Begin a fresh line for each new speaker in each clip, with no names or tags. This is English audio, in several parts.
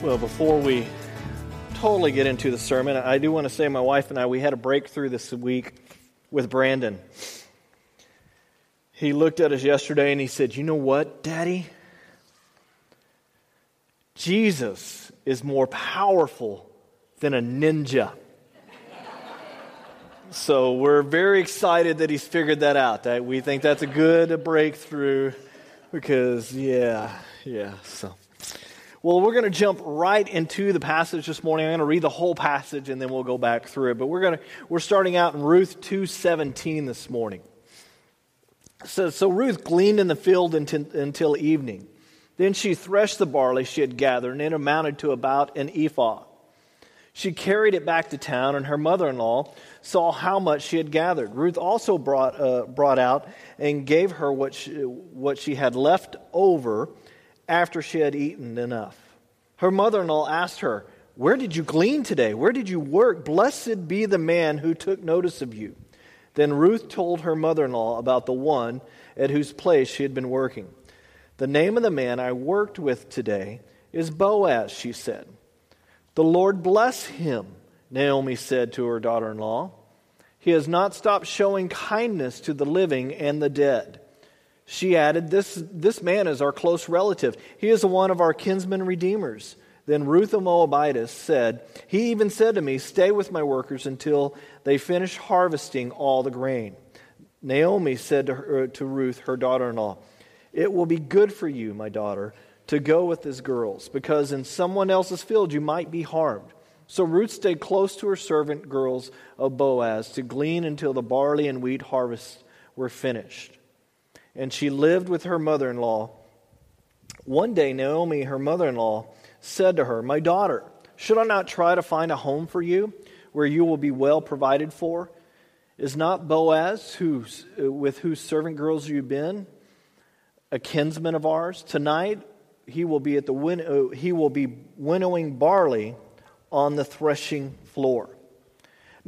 Well, before we totally get into the sermon, I do want to say my wife and I, we had a breakthrough this week with Brandon. He looked at us yesterday and he said, You know what, Daddy? Jesus is more powerful than a ninja. so we're very excited that he's figured that out. That we think that's a good breakthrough because, yeah, yeah, so. Well, we're going to jump right into the passage this morning. I'm going to read the whole passage and then we'll go back through it. But we're going to we're starting out in Ruth 2:17 this morning. Says, so Ruth gleaned in the field until, until evening. Then she threshed the barley she had gathered, and it amounted to about an ephah. She carried it back to town, and her mother in law saw how much she had gathered. Ruth also brought, uh, brought out and gave her what she, what she had left over after she had eaten enough. Her mother in law asked her, Where did you glean today? Where did you work? Blessed be the man who took notice of you. Then Ruth told her mother in law about the one at whose place she had been working. The name of the man I worked with today is Boaz, she said. The Lord bless him, Naomi said to her daughter in law. He has not stopped showing kindness to the living and the dead. She added, this, this man is our close relative. He is one of our kinsmen redeemers. Then Ruth the Moabitess said, He even said to me, Stay with my workers until they finish harvesting all the grain. Naomi said to, her, to Ruth, her daughter in law, It will be good for you, my daughter, to go with these girls, because in someone else's field you might be harmed. So Ruth stayed close to her servant girls of Boaz to glean until the barley and wheat harvests were finished and she lived with her mother in law. One day, Naomi, her mother in law, said to her, My daughter, should I not try to find a home for you where you will be well provided for? Is not Boaz, who's, with whose servant girls you've been, a kinsman of ours? Tonight he will be at the win- uh, he will be winnowing barley on the threshing floor.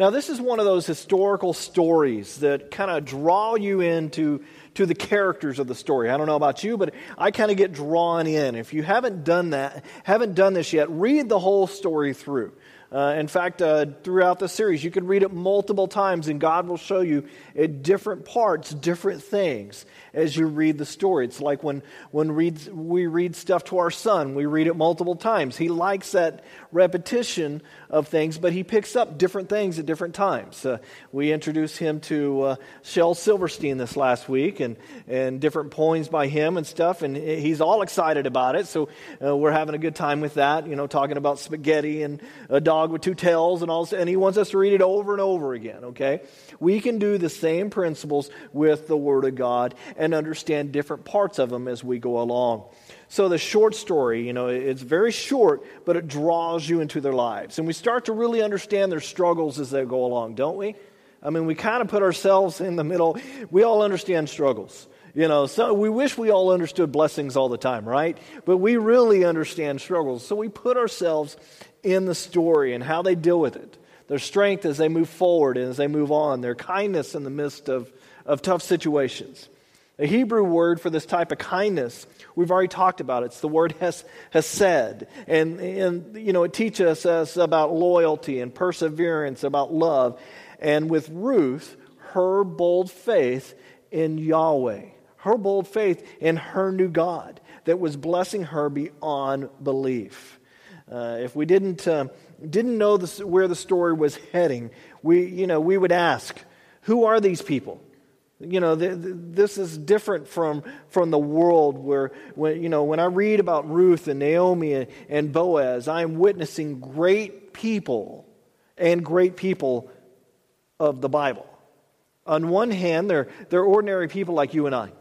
Now, this is one of those historical stories that kind of draw you into to the characters of the story. I don't know about you, but I kind of get drawn in. If you haven't done that, haven't done this yet, read the whole story through. Uh, in fact, uh, throughout the series, you can read it multiple times, and God will show you at different parts different things as you read the story. It's like when, when reads, we read stuff to our son, we read it multiple times. He likes that repetition of things, but he picks up different things at different times. Uh, we introduced him to uh, Shel Silverstein this last week and, and different poems by him and stuff, and he's all excited about it. So uh, we're having a good time with that, you know, talking about spaghetti and a dog with two tails and all, and he wants us to read it over and over again, okay? We can do the same principles with the Word of God and understand different parts of them as we go along. So the short story, you know, it's very short, but it draws you into their lives. And we start to really understand their struggles as they go along, don't we? I mean, we kind of put ourselves in the middle. We all understand struggles. You know, so we wish we all understood blessings all the time, right? But we really understand struggles. So we put ourselves in the story and how they deal with it. Their strength as they move forward and as they move on, their kindness in the midst of, of tough situations. The Hebrew word for this type of kindness, we've already talked about it. It's the word hes, hesed. And, and, you know, it teaches us about loyalty and perseverance, about love. And with Ruth, her bold faith in Yahweh, her bold faith in her new God that was blessing her beyond belief. Uh, if we didn't, uh, didn't know this, where the story was heading, we, you know, we would ask, who are these people? You know, this is different from, from the world where, when, you know, when I read about Ruth and Naomi and, and Boaz, I'm witnessing great people and great people of the Bible. On one hand, they're, they're ordinary people like you and I.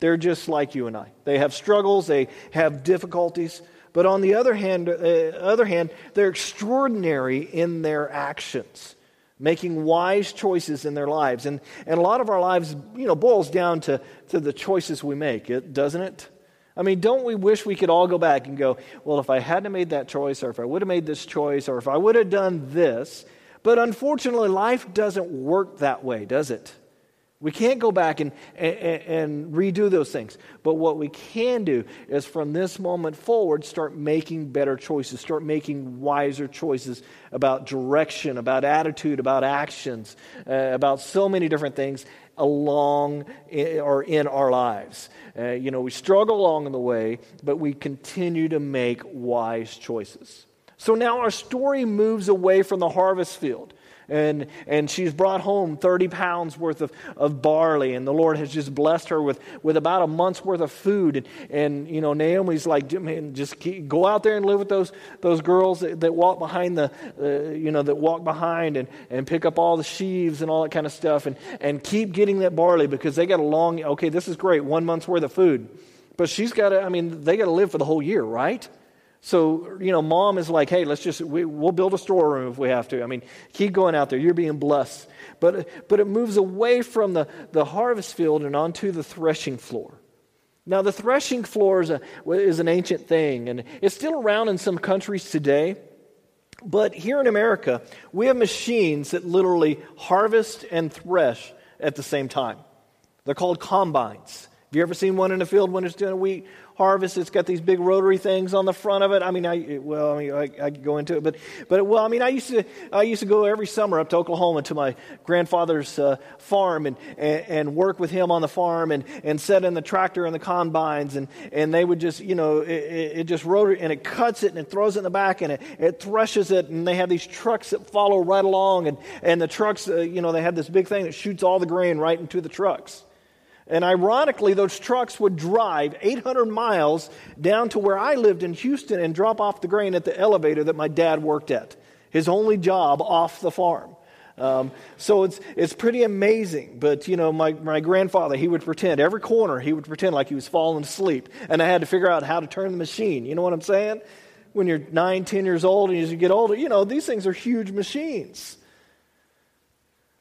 They're just like you and I. They have struggles, they have difficulties. But on the other hand, uh, other hand, they're extraordinary in their actions making wise choices in their lives. And, and a lot of our lives, you know, boils down to, to the choices we make, it, doesn't it? I mean, don't we wish we could all go back and go, well, if I hadn't made that choice, or if I would have made this choice, or if I would have done this. But unfortunately, life doesn't work that way, does it? We can't go back and, and, and, redo those things. But what we can do is from this moment forward, start making better choices, start making wiser choices about direction, about attitude, about actions, uh, about so many different things along in, or in our lives. Uh, you know, we struggle along the way, but we continue to make wise choices. So now our story moves away from the harvest field and, and she's brought home 30 pounds worth of, of barley, and the Lord has just blessed her with, with about a month's worth of food. And, and you know, Naomi's like, man, just keep, go out there and live with those, those girls that, that walk behind the, uh, you know, that walk behind and, and pick up all the sheaves and all that kind of stuff, and, and keep getting that barley because they got a long, okay, this is great, one month's worth of food. But she's got to, I mean, they got to live for the whole year, right? So, you know, mom is like, hey, let's just, we, will build a storeroom if we have to. I mean, keep going out there. You're being blessed. But, but it moves away from the, the harvest field and onto the threshing floor. Now, the threshing floor is, a, is an ancient thing, and it's still around in some countries today. But here in America, we have machines that literally harvest and thresh at the same time. They're called combines. Have you ever seen one in the field when it's doing a wheat harvest. It's got these big rotary things on the front of it. I mean, I well, I mean, I, I could go into it, but but well, I mean, I used to I used to go every summer up to Oklahoma to my grandfather's uh, farm and, and, and work with him on the farm and and set in the tractor and the combines and and they would just you know it, it just rotary and it cuts it and it throws it in the back and it, it threshes it and they have these trucks that follow right along and and the trucks uh, you know they have this big thing that shoots all the grain right into the trucks. And ironically, those trucks would drive 800 miles down to where I lived in Houston and drop off the grain at the elevator that my dad worked at, his only job off the farm. Um, so it's, it's pretty amazing. But, you know, my, my grandfather, he would pretend, every corner, he would pretend like he was falling asleep. And I had to figure out how to turn the machine. You know what I'm saying? When you're nine, ten years old, and as you get older, you know, these things are huge machines.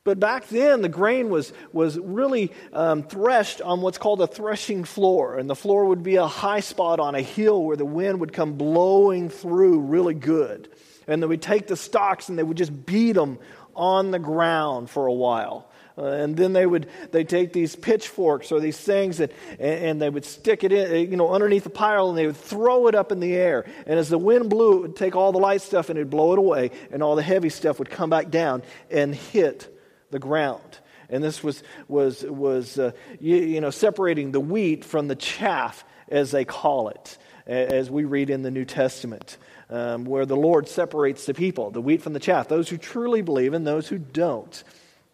But back then, the grain was, was really um, threshed on what's called a threshing floor. And the floor would be a high spot on a hill where the wind would come blowing through really good. And then we'd take the stalks and they would just beat them on the ground for a while. Uh, and then they would they take these pitchforks or these things and, and they would stick it in you know underneath the pile and they would throw it up in the air and as the wind blew it would take all the light stuff and it'd blow it away and all the heavy stuff would come back down and hit the ground. And this was, was, was uh, you, you, know, separating the wheat from the chaff, as they call it, as we read in the New Testament, um, where the Lord separates the people, the wheat from the chaff, those who truly believe and those who don't.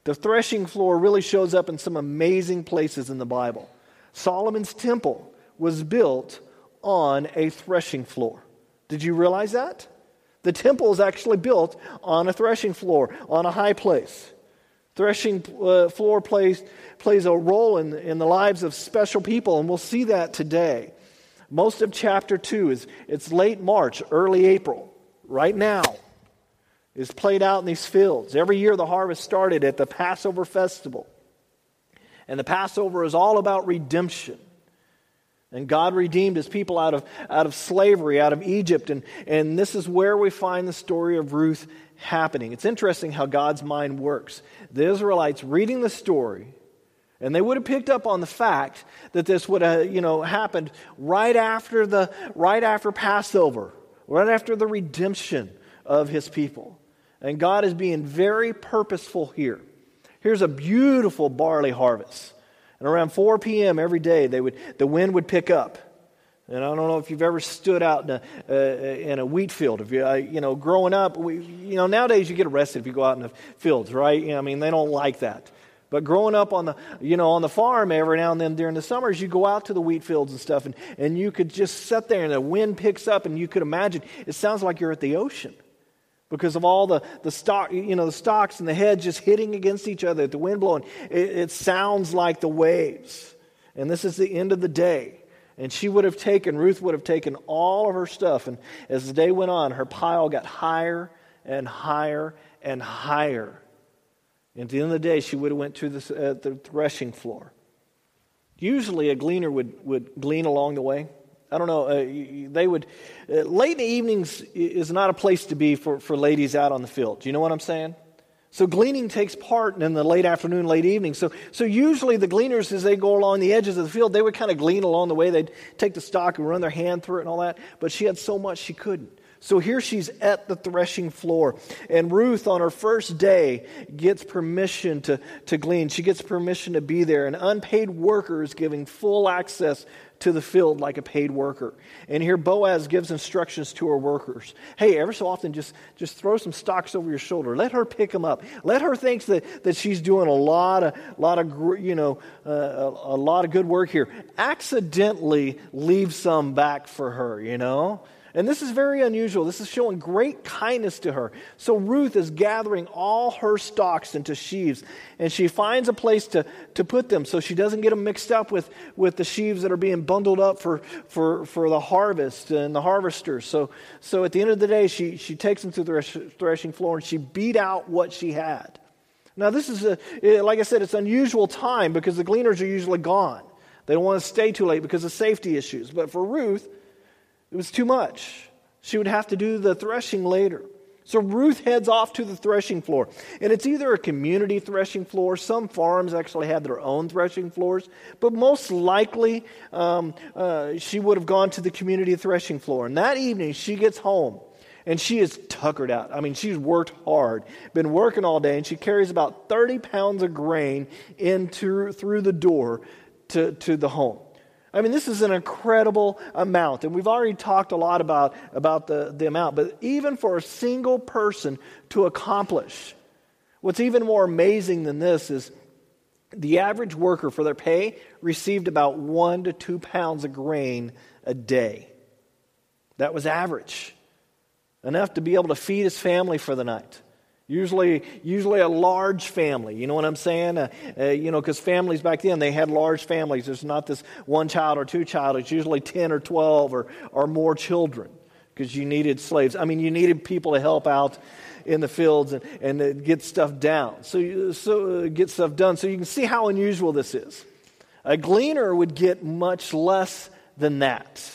The threshing floor really shows up in some amazing places in the Bible. Solomon's temple was built on a threshing floor. Did you realize that? The temple is actually built on a threshing floor, on a high place. Threshing uh, floor plays, plays a role in, in the lives of special people, and we'll see that today. Most of chapter 2 is it's late March, early April, right now. Is played out in these fields. Every year the harvest started at the Passover festival. And the Passover is all about redemption. And God redeemed his people out of, out of slavery, out of Egypt. And, and this is where we find the story of Ruth happening. It's interesting how God's mind works. The Israelites reading the story, and they would have picked up on the fact that this would have, you know, happened right after the right after Passover, right after the redemption of his people. And God is being very purposeful here. Here's a beautiful barley harvest. And around 4 p.m. every day, they would, the wind would pick up. And I don't know if you've ever stood out in a, uh, in a wheat field. If you, uh, you know, growing up, we, you know, nowadays you get arrested if you go out in the fields, right? You know, I mean, they don't like that. But growing up on the, you know, on the farm every now and then during the summers, you go out to the wheat fields and stuff, and, and you could just sit there and the wind picks up, and you could imagine it sounds like you're at the ocean because of all the, the stock, you know, the stalks and the heads just hitting against each other, the wind blowing. It, it sounds like the waves. And this is the end of the day. And she would have taken, Ruth would have taken all of her stuff. And as the day went on, her pile got higher and higher and higher. And at the end of the day, she would have went to the, uh, the threshing floor. Usually a gleaner would, would glean along the way. I don't know. Uh, they would, uh, late in the evenings is not a place to be for, for ladies out on the field. Do you know what I'm saying? So gleaning takes part in the late afternoon, late evening. So, so usually the gleaners, as they go along the edges of the field, they would kind of glean along the way. They'd take the stalk and run their hand through it and all that. But she had so much she couldn't. So here she's at the threshing floor. And Ruth, on her first day, gets permission to, to glean. She gets permission to be there. An unpaid worker is giving full access to the field like a paid worker. And here Boaz gives instructions to her workers. Hey, ever so often, just, just throw some stalks over your shoulder. Let her pick them up. Let her think that, that she's doing a lot of, lot of you know, uh, a, a lot of good work here. Accidentally leave some back for her, you know? And this is very unusual. This is showing great kindness to her. So Ruth is gathering all her stalks into sheaves, and she finds a place to, to put them so she doesn't get them mixed up with, with the sheaves that are being bundled up for, for, for the harvest and the harvesters. So, so at the end of the day, she, she takes them to the threshing floor and she beat out what she had. Now, this is, a, like I said, it's unusual time because the gleaners are usually gone. They don't want to stay too late because of safety issues. But for Ruth, it was too much. She would have to do the threshing later. So Ruth heads off to the threshing floor. And it's either a community threshing floor, some farms actually have their own threshing floors, but most likely um, uh, she would have gone to the community threshing floor. And that evening she gets home and she is tuckered out. I mean, she's worked hard, been working all day, and she carries about 30 pounds of grain into, through the door to, to the home. I mean, this is an incredible amount. And we've already talked a lot about, about the, the amount. But even for a single person to accomplish, what's even more amazing than this is the average worker for their pay received about one to two pounds of grain a day. That was average. Enough to be able to feed his family for the night. Usually, usually a large family. You know what I'm saying? Uh, uh, you know, because families back then they had large families. There's not this one child or two child. It's usually ten or twelve or or more children because you needed slaves. I mean, you needed people to help out in the fields and and get stuff down. So so uh, get stuff done. So you can see how unusual this is. A gleaner would get much less than that.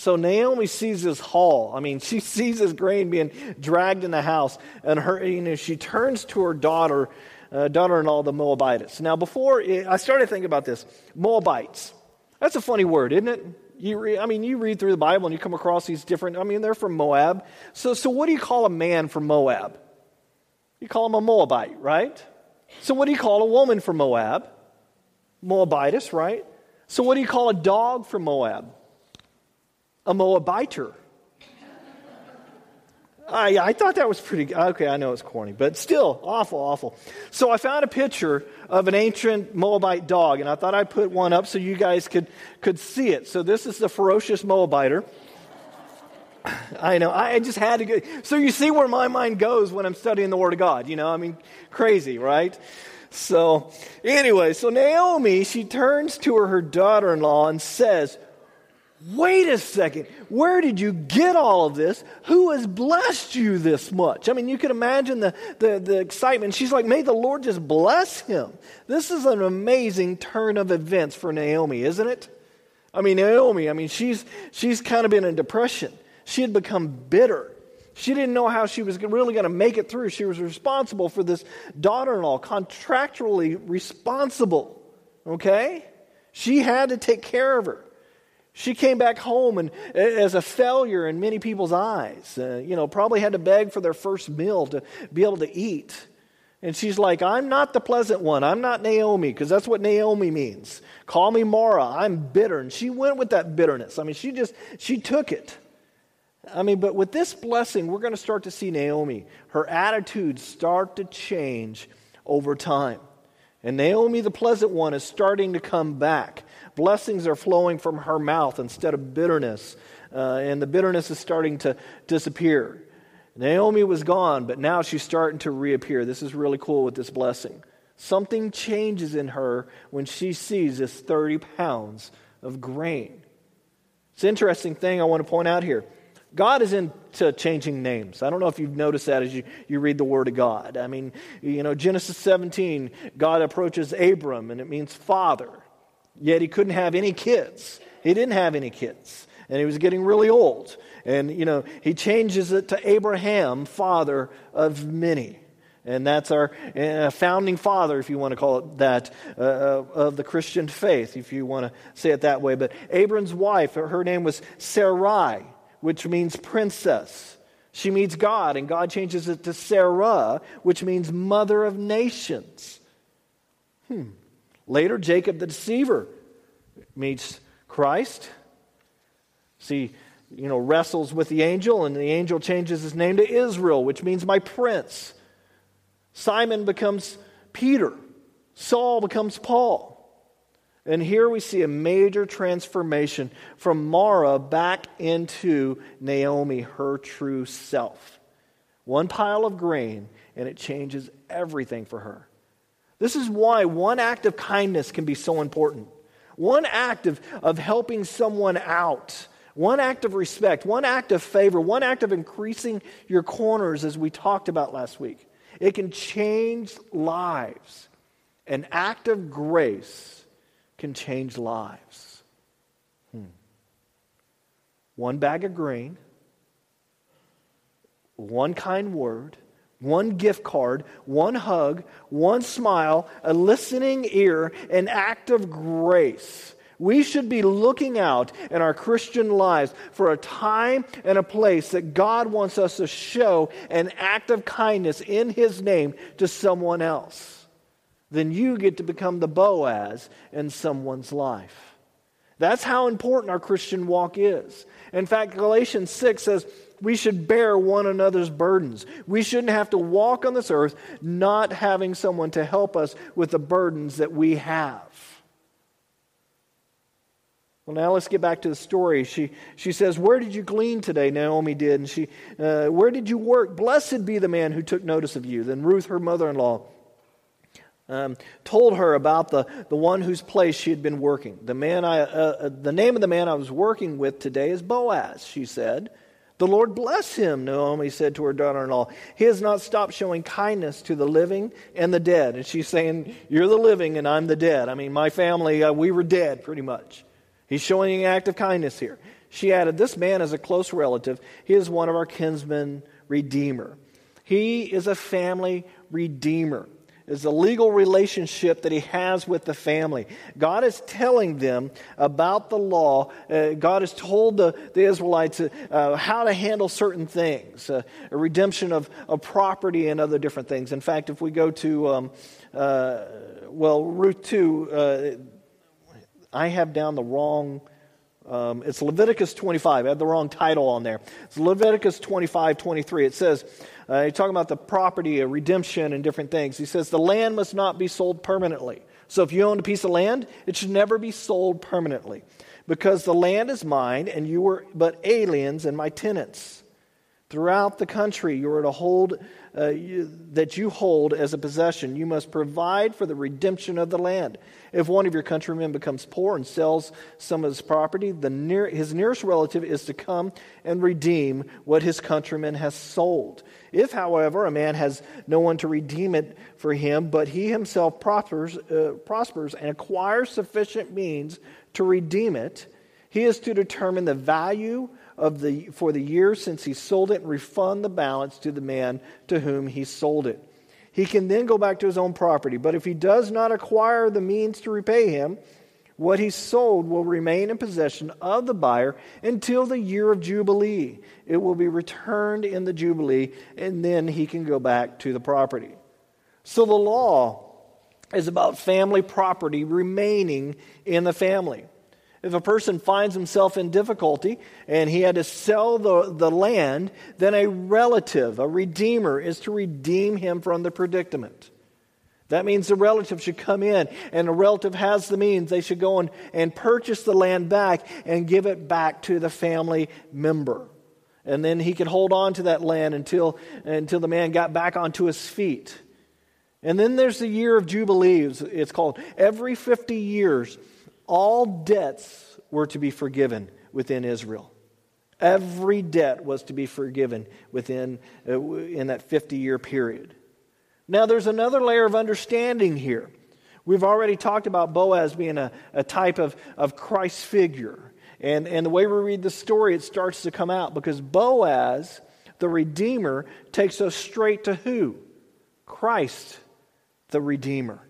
So Naomi sees this haul. I mean, she sees this grain being dragged in the house, and her, you know, she turns to her daughter, uh, daughter-in-law, the Moabites. Now, before I started thinking about this, Moabites. That's a funny word, isn't it? You read, I mean, you read through the Bible and you come across these different. I mean, they're from Moab. So, so what do you call a man from Moab? You call him a Moabite, right? So, what do you call a woman from Moab? Moabitess, right? So, what do you call a dog from Moab? A Moabiter. I, I thought that was pretty okay. I know it's corny, but still awful, awful. So I found a picture of an ancient Moabite dog, and I thought I'd put one up so you guys could could see it. So this is the ferocious Moabiter. I know. I just had to go. So you see where my mind goes when I'm studying the Word of God. You know, I mean, crazy, right? So anyway, so Naomi she turns to her, her daughter-in-law and says, Wait a second. Where did you get all of this? Who has blessed you this much? I mean, you can imagine the, the, the, excitement. She's like, May the Lord just bless him. This is an amazing turn of events for Naomi, isn't it? I mean, Naomi, I mean, she's, she's kind of been in depression. She had become bitter. She didn't know how she was really going to make it through. She was responsible for this daughter in law, contractually responsible. Okay? She had to take care of her. She came back home and as a failure in many people's eyes. Uh, you know, probably had to beg for their first meal to be able to eat. And she's like, I'm not the pleasant one. I'm not Naomi, because that's what Naomi means. Call me Mara. I'm bitter. And she went with that bitterness. I mean, she just, she took it. I mean, but with this blessing, we're going to start to see Naomi, her attitudes start to change over time. And Naomi, the pleasant one, is starting to come back. Blessings are flowing from her mouth instead of bitterness. Uh, and the bitterness is starting to disappear. Naomi was gone, but now she's starting to reappear. This is really cool with this blessing. Something changes in her when she sees this 30 pounds of grain. It's an interesting thing I want to point out here. God is into changing names. I don't know if you've noticed that as you, you read the Word of God. I mean, you know, Genesis 17, God approaches Abram and it means father. Yet he couldn't have any kids. He didn't have any kids. And he was getting really old. And, you know, he changes it to Abraham, father of many. And that's our uh, founding father, if you want to call it that, uh, uh, of the Christian faith, if you want to say it that way. But Abram's wife, her name was Sarai, which means princess. She meets God, and God changes it to Sarah, which means mother of nations. Hmm. Later, Jacob the deceiver meets Christ. See, you know, wrestles with the angel, and the angel changes his name to Israel, which means my prince. Simon becomes Peter. Saul becomes Paul. And here we see a major transformation from Mara back into Naomi, her true self. One pile of grain, and it changes everything for her. This is why one act of kindness can be so important. One act of, of helping someone out, one act of respect, one act of favor, one act of increasing your corners, as we talked about last week. It can change lives. An act of grace can change lives. Hmm. One bag of grain, one kind word, one gift card, one hug, one smile, a listening ear, an act of grace. We should be looking out in our Christian lives for a time and a place that God wants us to show an act of kindness in His name to someone else then you get to become the Boaz in someone's life. That's how important our Christian walk is. In fact, Galatians 6 says we should bear one another's burdens. We shouldn't have to walk on this earth not having someone to help us with the burdens that we have. Well, now let's get back to the story. She, she says, Where did you glean today? Naomi did. And she, uh, Where did you work? Blessed be the man who took notice of you. Then Ruth, her mother in law, um, told her about the, the one whose place she had been working. The, man I, uh, uh, the name of the man I was working with today is Boaz, she said. The Lord bless him, Naomi said to her daughter in law. He has not stopped showing kindness to the living and the dead. And she's saying, You're the living and I'm the dead. I mean, my family, uh, we were dead pretty much. He's showing an act of kindness here. She added, This man is a close relative. He is one of our kinsmen redeemer. He is a family redeemer is the legal relationship that he has with the family. God is telling them about the law. Uh, God has told the, the Israelites uh, how to handle certain things, uh, a redemption of, of property and other different things. In fact, if we go to, um, uh, well, Ruth 2, uh, I have down the wrong. Um, it's Leviticus 25. I had the wrong title on there. It's Leviticus 25, 23. It says, uh, he's talking about the property, a redemption, and different things. He says the land must not be sold permanently. So if you own a piece of land, it should never be sold permanently, because the land is mine, and you were but aliens and my tenants. Throughout the country, you are to hold uh, you, that you hold as a possession. You must provide for the redemption of the land. If one of your countrymen becomes poor and sells some of his property, the near, his nearest relative is to come and redeem what his countryman has sold. If, however, a man has no one to redeem it for him, but he himself prospers, uh, prospers and acquires sufficient means to redeem it, he is to determine the value of the, for the year since he sold it and refund the balance to the man to whom he sold it. He can then go back to his own property. But if he does not acquire the means to repay him, what he sold will remain in possession of the buyer until the year of Jubilee. It will be returned in the Jubilee, and then he can go back to the property. So the law is about family property remaining in the family. If a person finds himself in difficulty and he had to sell the, the land, then a relative, a redeemer, is to redeem him from the predicament. That means the relative should come in, and the relative has the means. They should go and, and purchase the land back and give it back to the family member. And then he could hold on to that land until, until the man got back onto his feet. And then there's the year of Jubilees, it's called. Every 50 years, all debts were to be forgiven within Israel. Every debt was to be forgiven within uh, in that 50 year period. Now, there's another layer of understanding here. We've already talked about Boaz being a, a type of, of Christ's figure. And, and the way we read the story, it starts to come out because Boaz, the Redeemer, takes us straight to who? Christ, the Redeemer.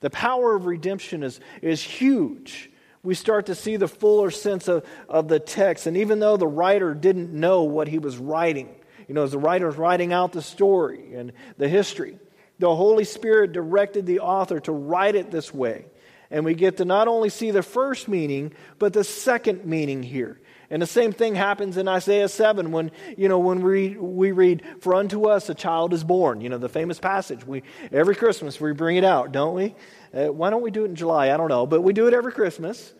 The power of redemption is, is huge. We start to see the fuller sense of, of the text. And even though the writer didn't know what he was writing, you know, as the writer was writing out the story and the history, the Holy Spirit directed the author to write it this way. And we get to not only see the first meaning, but the second meaning here. And the same thing happens in Isaiah 7 when, you know, when we, we read, For unto us a child is born. You know, the famous passage. We, every Christmas we bring it out, don't we? Uh, why don't we do it in July? I don't know. But we do it every Christmas.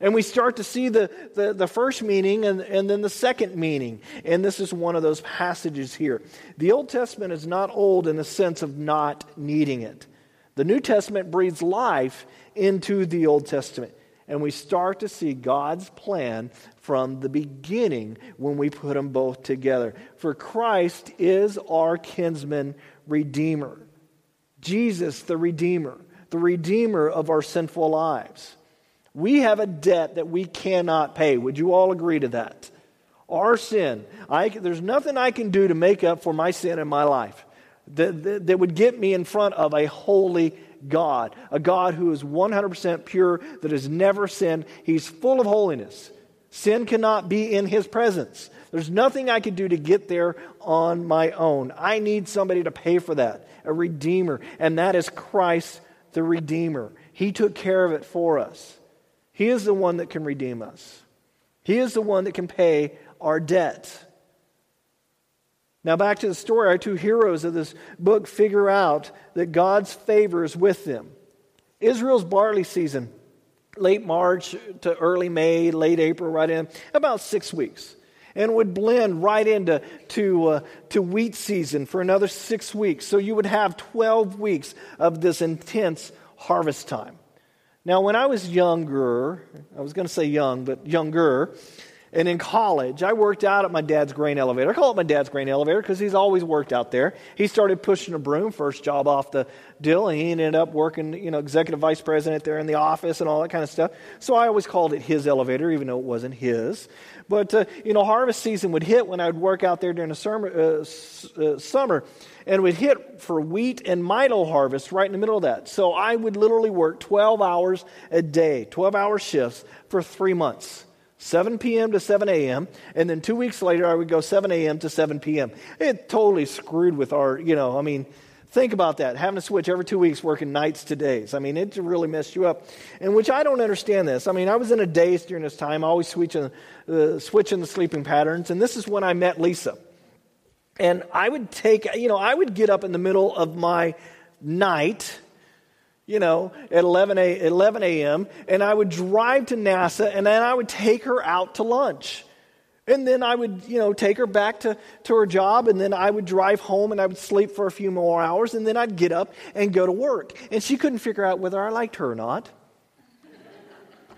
And we start to see the, the, the, first meaning and, and then the second meaning. And this is one of those passages here. The Old Testament is not old in the sense of not needing it. The New Testament breathes life into the Old Testament. And we start to see God's plan from the beginning when we put them both together. For Christ is our kinsman redeemer. Jesus, the Redeemer, the Redeemer of our sinful lives. We have a debt that we cannot pay. Would you all agree to that? Our sin. I, there's nothing I can do to make up for my sin in my life that, that, that would get me in front of a holy God, a God who is 100% pure, that has never sinned. He's full of holiness. Sin cannot be in his presence. There's nothing I can do to get there on my own. I need somebody to pay for that, a redeemer, and that is Christ the Redeemer. He took care of it for us. He is the one that can redeem us, He is the one that can pay our debt. Now, back to the story, our two heroes of this book figure out that God's favor is with them. Israel's barley season, late March to early May, late April, right in, about six weeks. And would blend right into to, uh, to wheat season for another six weeks. So you would have 12 weeks of this intense harvest time. Now, when I was younger, I was going to say young, but younger, and in college, I worked out at my dad's grain elevator. I call it my dad's grain elevator because he's always worked out there. He started pushing a broom, first job off the deal, and he ended up working, you know, executive vice president there in the office and all that kind of stuff. So I always called it his elevator, even though it wasn't his. But, uh, you know, harvest season would hit when I would work out there during the summer, uh, uh, summer and would hit for wheat and milo harvest right in the middle of that. So I would literally work 12 hours a day, 12 hour shifts for three months. 7 p.m. to 7 a.m. And then two weeks later, I would go 7 a.m. to 7 p.m. It totally screwed with our, you know, I mean, think about that. Having to switch every two weeks, working nights to days. I mean, it really messed you up. And which I don't understand this. I mean, I was in a daze during this time, always switching, uh, switching the sleeping patterns. And this is when I met Lisa. And I would take, you know, I would get up in the middle of my night you know, at 11, a, 11 a.m., and I would drive to NASA, and then I would take her out to lunch. And then I would, you know, take her back to, to her job, and then I would drive home and I would sleep for a few more hours, and then I'd get up and go to work. And she couldn't figure out whether I liked her or not.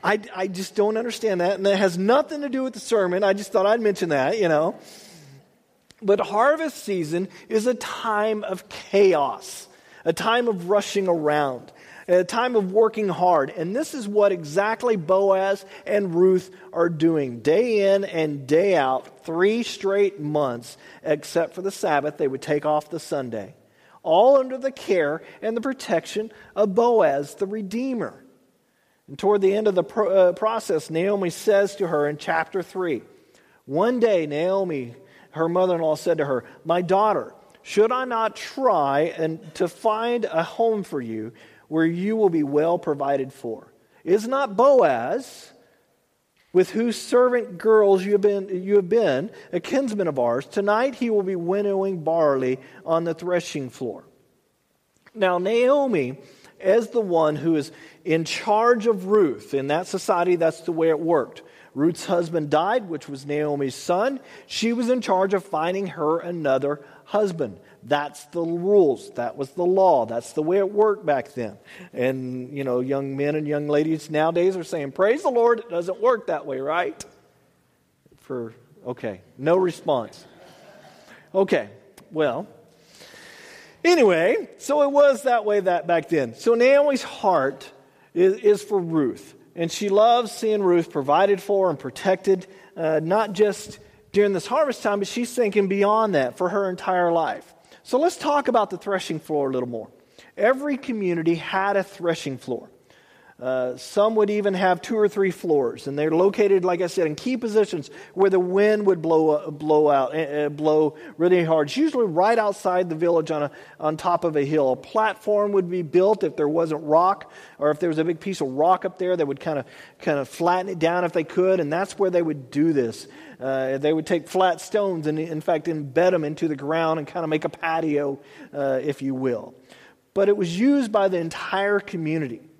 I, I just don't understand that. And that has nothing to do with the sermon. I just thought I'd mention that, you know. But harvest season is a time of chaos, a time of rushing around a time of working hard. And this is what exactly Boaz and Ruth are doing day in and day out, three straight months, except for the Sabbath. They would take off the Sunday, all under the care and the protection of Boaz, the Redeemer. And toward the end of the pro- uh, process, Naomi says to her in chapter 3 One day, Naomi, her mother in law, said to her, My daughter, should I not try and to find a home for you where you will be well provided for. Is not Boaz, with whose servant girls you have been, you have been a kinsman of ours, tonight he will be winnowing barley on the threshing floor. Now, Naomi, as the one who is in charge of Ruth, in that society, that's the way it worked. Ruth's husband died, which was Naomi's son. She was in charge of finding her another husband. That's the rules. That was the law. That's the way it worked back then. And, you know, young men and young ladies nowadays are saying, Praise the Lord, it doesn't work that way, right? For, okay, no response. Okay, well, anyway, so it was that way that back then. So Naomi's heart is, is for Ruth. And she loves seeing Ruth provided for and protected, uh, not just during this harvest time, but she's thinking beyond that for her entire life. So let's talk about the threshing floor a little more. Every community had a threshing floor. Uh, some would even have two or three floors, and they're located, like I said, in key positions where the wind would blow uh, blow out, uh, blow really hard. It's usually right outside the village on a on top of a hill. A platform would be built if there wasn't rock, or if there was a big piece of rock up there, they would kind of kind of flatten it down if they could, and that's where they would do this. Uh, they would take flat stones and, in fact, embed them into the ground and kind of make a patio, uh, if you will. But it was used by the entire community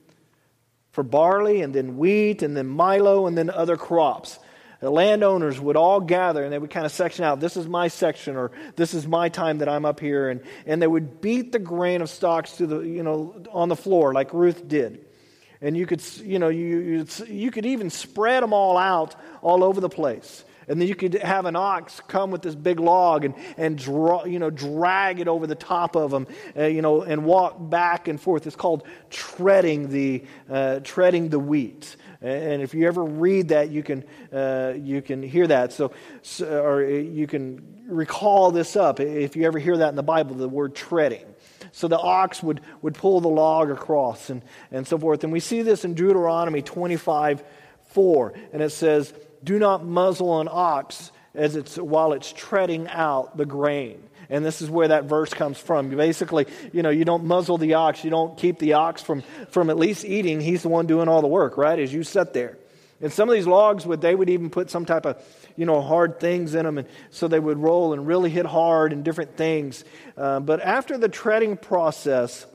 for barley and then wheat and then milo and then other crops. The landowners would all gather and they would kind of section out this is my section or this is my time that I'm up here and, and they would beat the grain of stalks to the you know on the floor like Ruth did. And you could you know you you could even spread them all out all over the place. And then you could have an ox come with this big log and, and draw, you know, drag it over the top of them, uh, you know, and walk back and forth. It's called treading the, uh, treading the wheat. And if you ever read that, you can, uh, you can hear that. So, so, or you can recall this up. If you ever hear that in the Bible, the word treading. So the ox would, would pull the log across and, and so forth. And we see this in Deuteronomy 25 4. And it says, do not muzzle an ox as it's, while it's treading out the grain. And this is where that verse comes from. Basically, you know, you don't muzzle the ox, you don't keep the ox from, from at least eating. He's the one doing all the work, right? As you sit there. And some of these logs would they would even put some type of you know hard things in them, and so they would roll and really hit hard and different things. Uh, but after the treading process,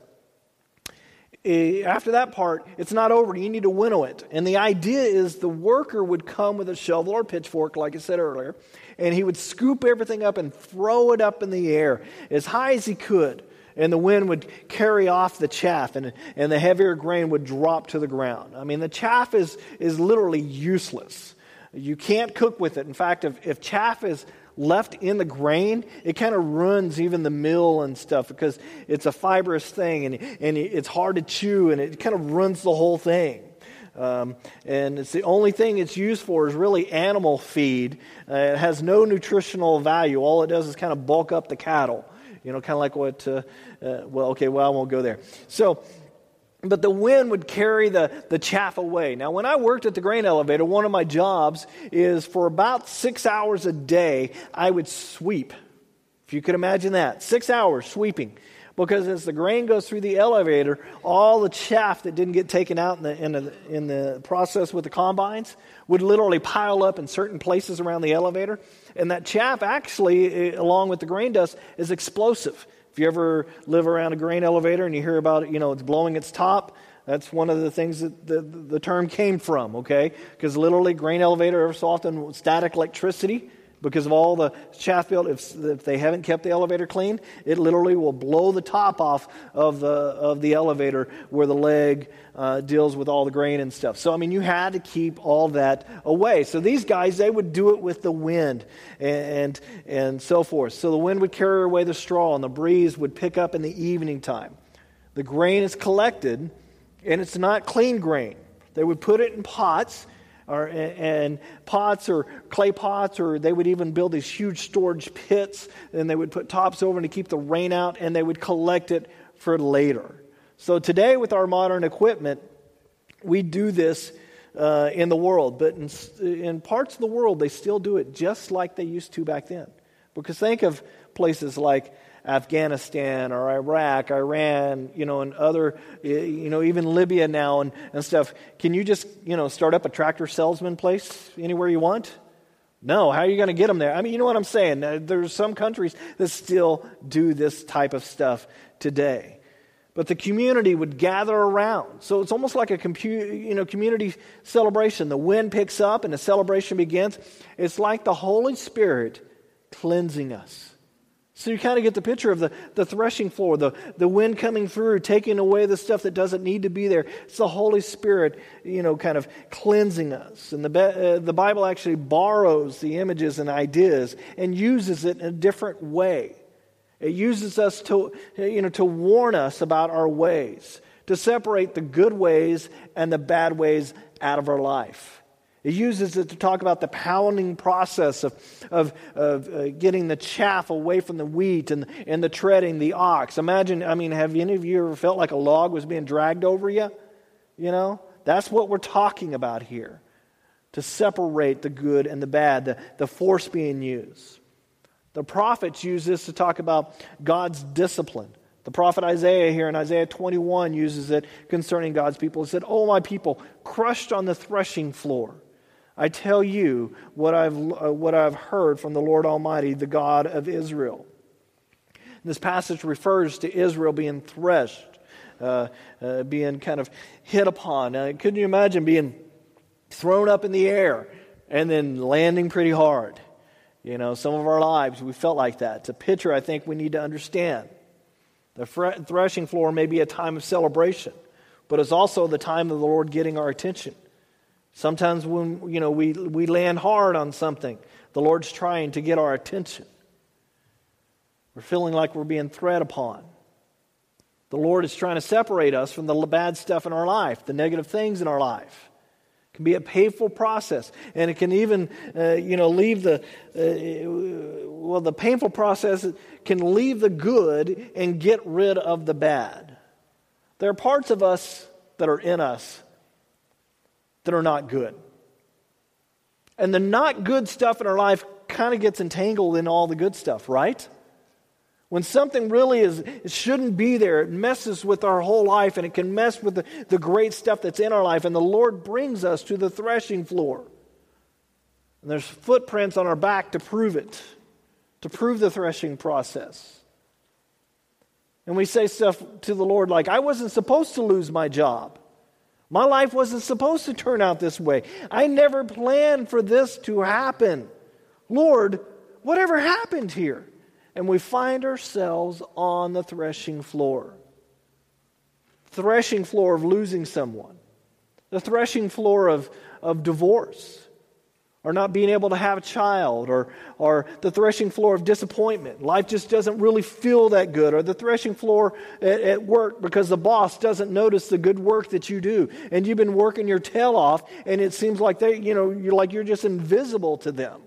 Eh, after that part, it's not over. You need to winnow it. And the idea is the worker would come with a shovel or pitchfork, like I said earlier, and he would scoop everything up and throw it up in the air as high as he could. And the wind would carry off the chaff, and, and the heavier grain would drop to the ground. I mean, the chaff is, is literally useless. You can't cook with it. In fact, if, if chaff is left in the grain, it kind of ruins even the mill and stuff because it's a fibrous thing and, and it's hard to chew and it kind of ruins the whole thing. Um, and it's the only thing it's used for is really animal feed. Uh, it has no nutritional value. All it does is kind of bulk up the cattle. You know, kind of like what, uh, uh, well, okay, well, I won't go there. So, but the wind would carry the, the chaff away. Now, when I worked at the grain elevator, one of my jobs is for about six hours a day, I would sweep. If you could imagine that, six hours sweeping. Because as the grain goes through the elevator, all the chaff that didn't get taken out in the, in the, in the process with the combines would literally pile up in certain places around the elevator. And that chaff, actually, eh, along with the grain dust, is explosive. If you ever live around a grain elevator and you hear about it, you know, it's blowing its top, that's one of the things that the, the term came from, okay? Because literally, grain elevator, ever so often, static electricity because of all the chaff built. If, if they haven't kept the elevator clean, it literally will blow the top off of the, of the elevator where the leg uh, deals with all the grain and stuff. So, I mean, you had to keep all that away. So, these guys, they would do it with the wind and, and, and so forth. So, the wind would carry away the straw, and the breeze would pick up in the evening time. The grain is collected, and it's not clean grain. They would put it in pots or, and pots or clay pots, or they would even build these huge storage pits and they would put tops over to keep the rain out and they would collect it for later. So today, with our modern equipment, we do this uh, in the world, but in, in parts of the world, they still do it just like they used to back then. Because think of places like Afghanistan or Iraq, Iran, you know, and other, you know, even Libya now and, and stuff. Can you just, you know, start up a tractor salesman place anywhere you want? No, how are you going to get them there? I mean, you know what I'm saying? There's some countries that still do this type of stuff today. But the community would gather around. So it's almost like a compu- you know, community celebration. The wind picks up and the celebration begins. It's like the Holy Spirit cleansing us. So you kind of get the picture of the, the threshing floor, the, the wind coming through, taking away the stuff that doesn't need to be there. It's the Holy Spirit, you know, kind of cleansing us. And the, uh, the Bible actually borrows the images and ideas and uses it in a different way. It uses us to, you know, to warn us about our ways, to separate the good ways and the bad ways out of our life. It uses it to talk about the pounding process of, of, of uh, getting the chaff away from the wheat and, and the treading the ox. Imagine, I mean, have any of you ever felt like a log was being dragged over you? You know? That's what we're talking about here to separate the good and the bad, the, the force being used. The prophets use this to talk about God's discipline. The prophet Isaiah here in Isaiah 21 uses it concerning God's people. He said, Oh, my people, crushed on the threshing floor. I tell you what I've, uh, what I've heard from the Lord Almighty, the God of Israel. This passage refers to Israel being threshed, uh, uh, being kind of hit upon. Uh, couldn't you imagine being thrown up in the air and then landing pretty hard? You know, some of our lives, we felt like that. It's a picture I think we need to understand. The threshing floor may be a time of celebration, but it's also the time of the Lord getting our attention. Sometimes when you know we, we land hard on something, the Lord's trying to get our attention. We're feeling like we're being tread upon. The Lord is trying to separate us from the bad stuff in our life, the negative things in our life. It can be a painful process, and it can even, uh, you know, leave the uh, well. The painful process can leave the good and get rid of the bad. There are parts of us that are in us that are not good. And the not good stuff in our life kind of gets entangled in all the good stuff, right? When something really is, it shouldn't be there, it messes with our whole life and it can mess with the, the great stuff that's in our life. And the Lord brings us to the threshing floor. And there's footprints on our back to prove it, to prove the threshing process. And we say stuff to the Lord like, I wasn't supposed to lose my job. My life wasn't supposed to turn out this way. I never planned for this to happen. Lord, whatever happened here? And we find ourselves on the threshing floor. Threshing floor of losing someone. The threshing floor of, of divorce or not being able to have a child, or, or the threshing floor of disappointment. Life just doesn't really feel that good, or the threshing floor at, at, work because the boss doesn't notice the good work that you do, and you've been working your tail off, and it seems like they, you know, you're like you're just invisible to them.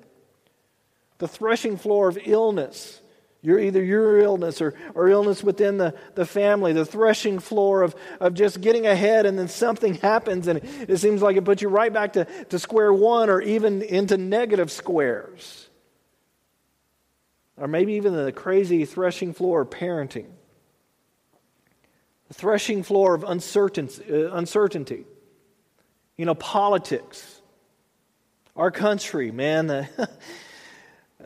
The threshing floor of illness your, either your illness or, or illness within the, the family, the threshing floor of, of just getting ahead and then something happens and it seems like it puts you right back to, to square one or even into negative squares. Or maybe even the crazy threshing floor of parenting. The threshing floor of uncertainty, uh, uncertainty. You know, politics. Our country, man.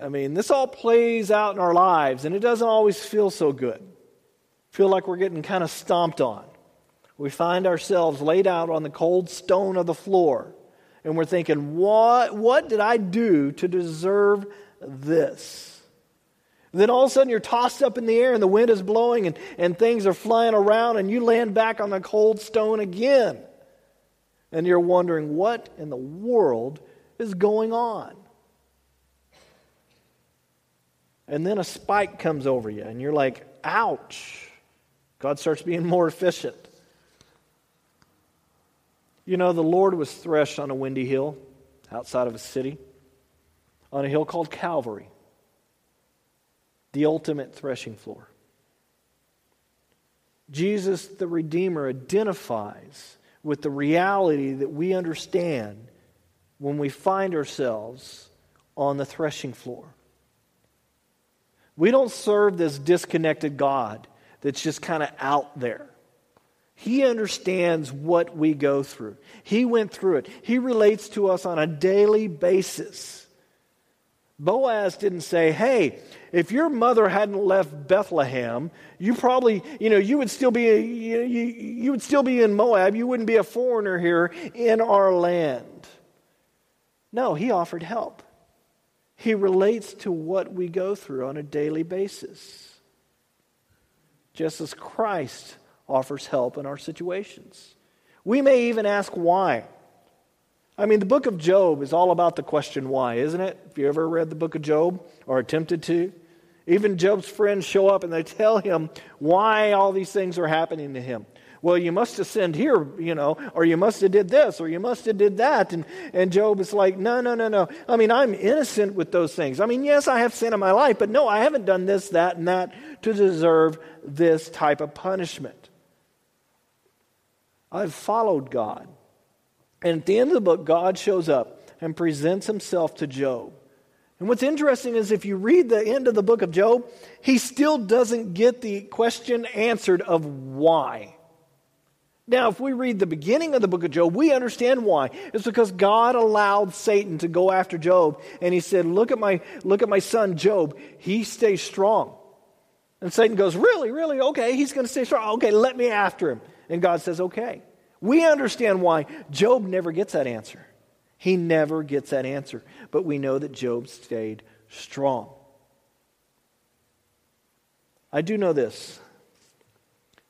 I mean, this all plays out in our lives, and it doesn't always feel so good. Feel like we're getting kind of stomped on. We find ourselves laid out on the cold stone of the floor, and we're thinking, what, what did I do to deserve this? And then all of a sudden you're tossed up in the air and the wind is blowing and, and things are flying around and you land back on the cold stone again. And you're wondering, what in the world is going on? And then a spike comes over you, and you're like, ouch. God starts being more efficient. You know, the Lord was threshed on a windy hill outside of a city, on a hill called Calvary, the ultimate threshing floor. Jesus, the Redeemer, identifies with the reality that we understand when we find ourselves on the threshing floor. We don't serve this disconnected God that's just kind of out there. He understands what we go through. He went through it. He relates to us on a daily basis. Boaz didn't say, "Hey, if your mother hadn't left Bethlehem, you probably, you know, you would still be you, you, you would still be in Moab. You wouldn't be a foreigner here in our land." No, he offered help. He relates to what we go through on a daily basis. Just as Christ offers help in our situations. We may even ask why. I mean, the book of Job is all about the question why, isn't it? If you ever read the book of Job or attempted to, even Job's friends show up and they tell him why all these things are happening to him. Well, you must have sinned here, you know, or you must have did this, or you must have did that. And, and Job is like, no, no, no, no. I mean, I'm innocent with those things. I mean, yes, I have sin in my life, but no, I haven't done this, that, and that to deserve this type of punishment. I've followed God. And at the end of the book, God shows up and presents himself to Job. And what's interesting is if you read the end of the book of Job, he still doesn't get the question answered of why. Now, if we read the beginning of the book of Job, we understand why. It's because God allowed Satan to go after Job, and he said, Look at my, look at my son Job. He stays strong. And Satan goes, Really, really? Okay, he's going to stay strong. Okay, let me after him. And God says, Okay. We understand why Job never gets that answer. He never gets that answer. But we know that Job stayed strong. I do know this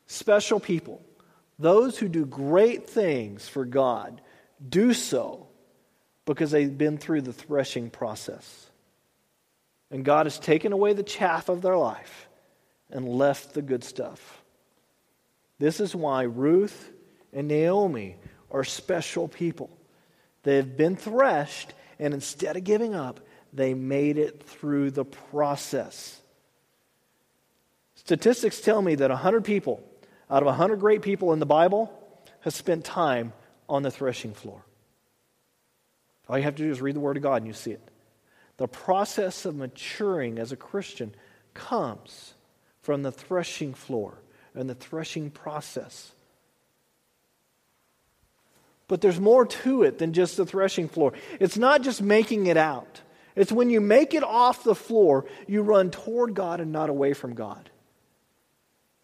special people, those who do great things for God, do so because they've been through the threshing process. And God has taken away the chaff of their life and left the good stuff. This is why Ruth and Naomi are special people. They've been threshed, and instead of giving up, they made it through the process. Statistics tell me that 100 people out of 100 great people in the Bible has spent time on the threshing floor. All you have to do is read the Word of God and you see it. The process of maturing as a Christian comes from the threshing floor and the threshing process. But there's more to it than just the threshing floor. It's not just making it out, it's when you make it off the floor, you run toward God and not away from God.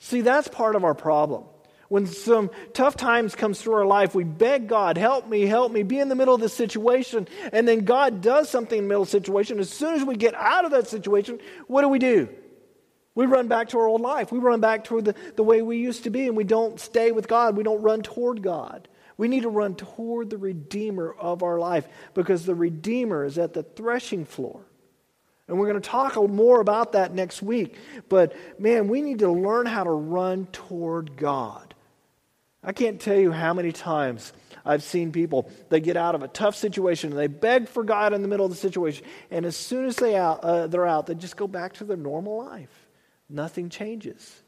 See, that's part of our problem. When some tough times comes through our life, we beg God, help me, help me, be in the middle of this situation. And then God does something in the middle of the situation. As soon as we get out of that situation, what do we do? We run back to our old life. We run back to the, the way we used to be, and we don't stay with God. We don't run toward God. We need to run toward the Redeemer of our life because the Redeemer is at the threshing floor. And we're going to talk more about that next week. But man, we need to learn how to run toward God. I can't tell you how many times I've seen people, they get out of a tough situation and they beg for God in the middle of the situation. And as soon as they out, uh, they're out, they just go back to their normal life. Nothing changes.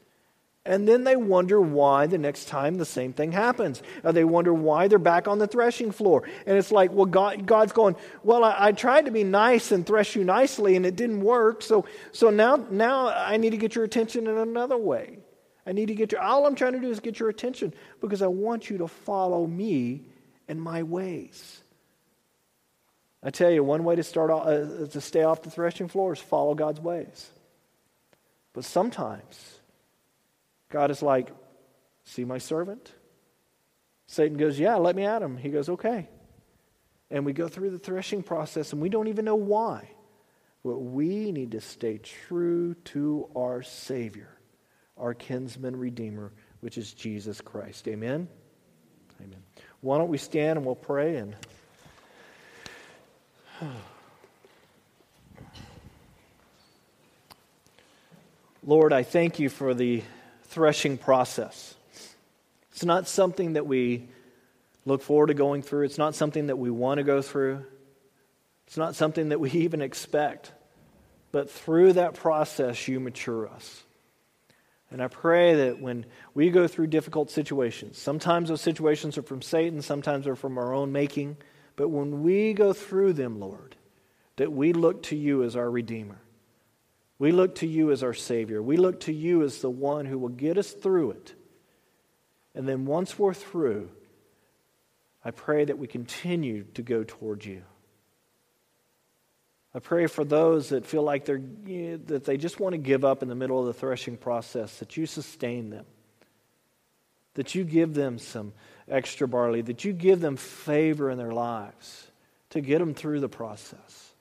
And then they wonder why the next time the same thing happens. Or they wonder why they're back on the threshing floor. And it's like, well, God, God's going, well, I, I, tried to be nice and thresh you nicely and it didn't work. So, so now, now I need to get your attention in another way. I need to get your, all I'm trying to do is get your attention because I want you to follow me and my ways. I tell you, one way to start off, uh, to stay off the threshing floor is follow God's ways. But sometimes God is like, See my servant? Satan goes, Yeah, let me at him. He goes, Okay. And we go through the threshing process and we don't even know why. But we need to stay true to our Savior, our kinsman redeemer, which is Jesus Christ. Amen? Amen. Why don't we stand and we'll pray and. Lord, I thank you for the threshing process. It's not something that we look forward to going through, it's not something that we want to go through, it's not something that we even expect. But through that process, you mature us. And I pray that when we go through difficult situations, sometimes those situations are from Satan, sometimes they're from our own making, but when we go through them, Lord, that we look to you as our Redeemer. We look to you as our Savior. We look to you as the one who will get us through it. And then once we're through, I pray that we continue to go towards you. I pray for those that feel like they're that they just want to give up in the middle of the threshing process, that you sustain them. That you give them some extra barley, that you give them favor in their lives to get them through the process.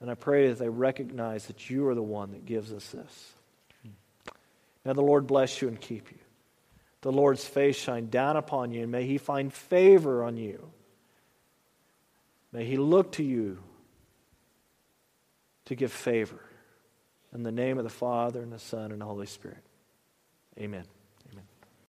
And I pray that they recognize that you are the one that gives us this. Now the Lord bless you and keep you. The Lord's face shine down upon you, and may he find favor on you. May he look to you to give favor. In the name of the Father, and the Son, and the Holy Spirit. Amen.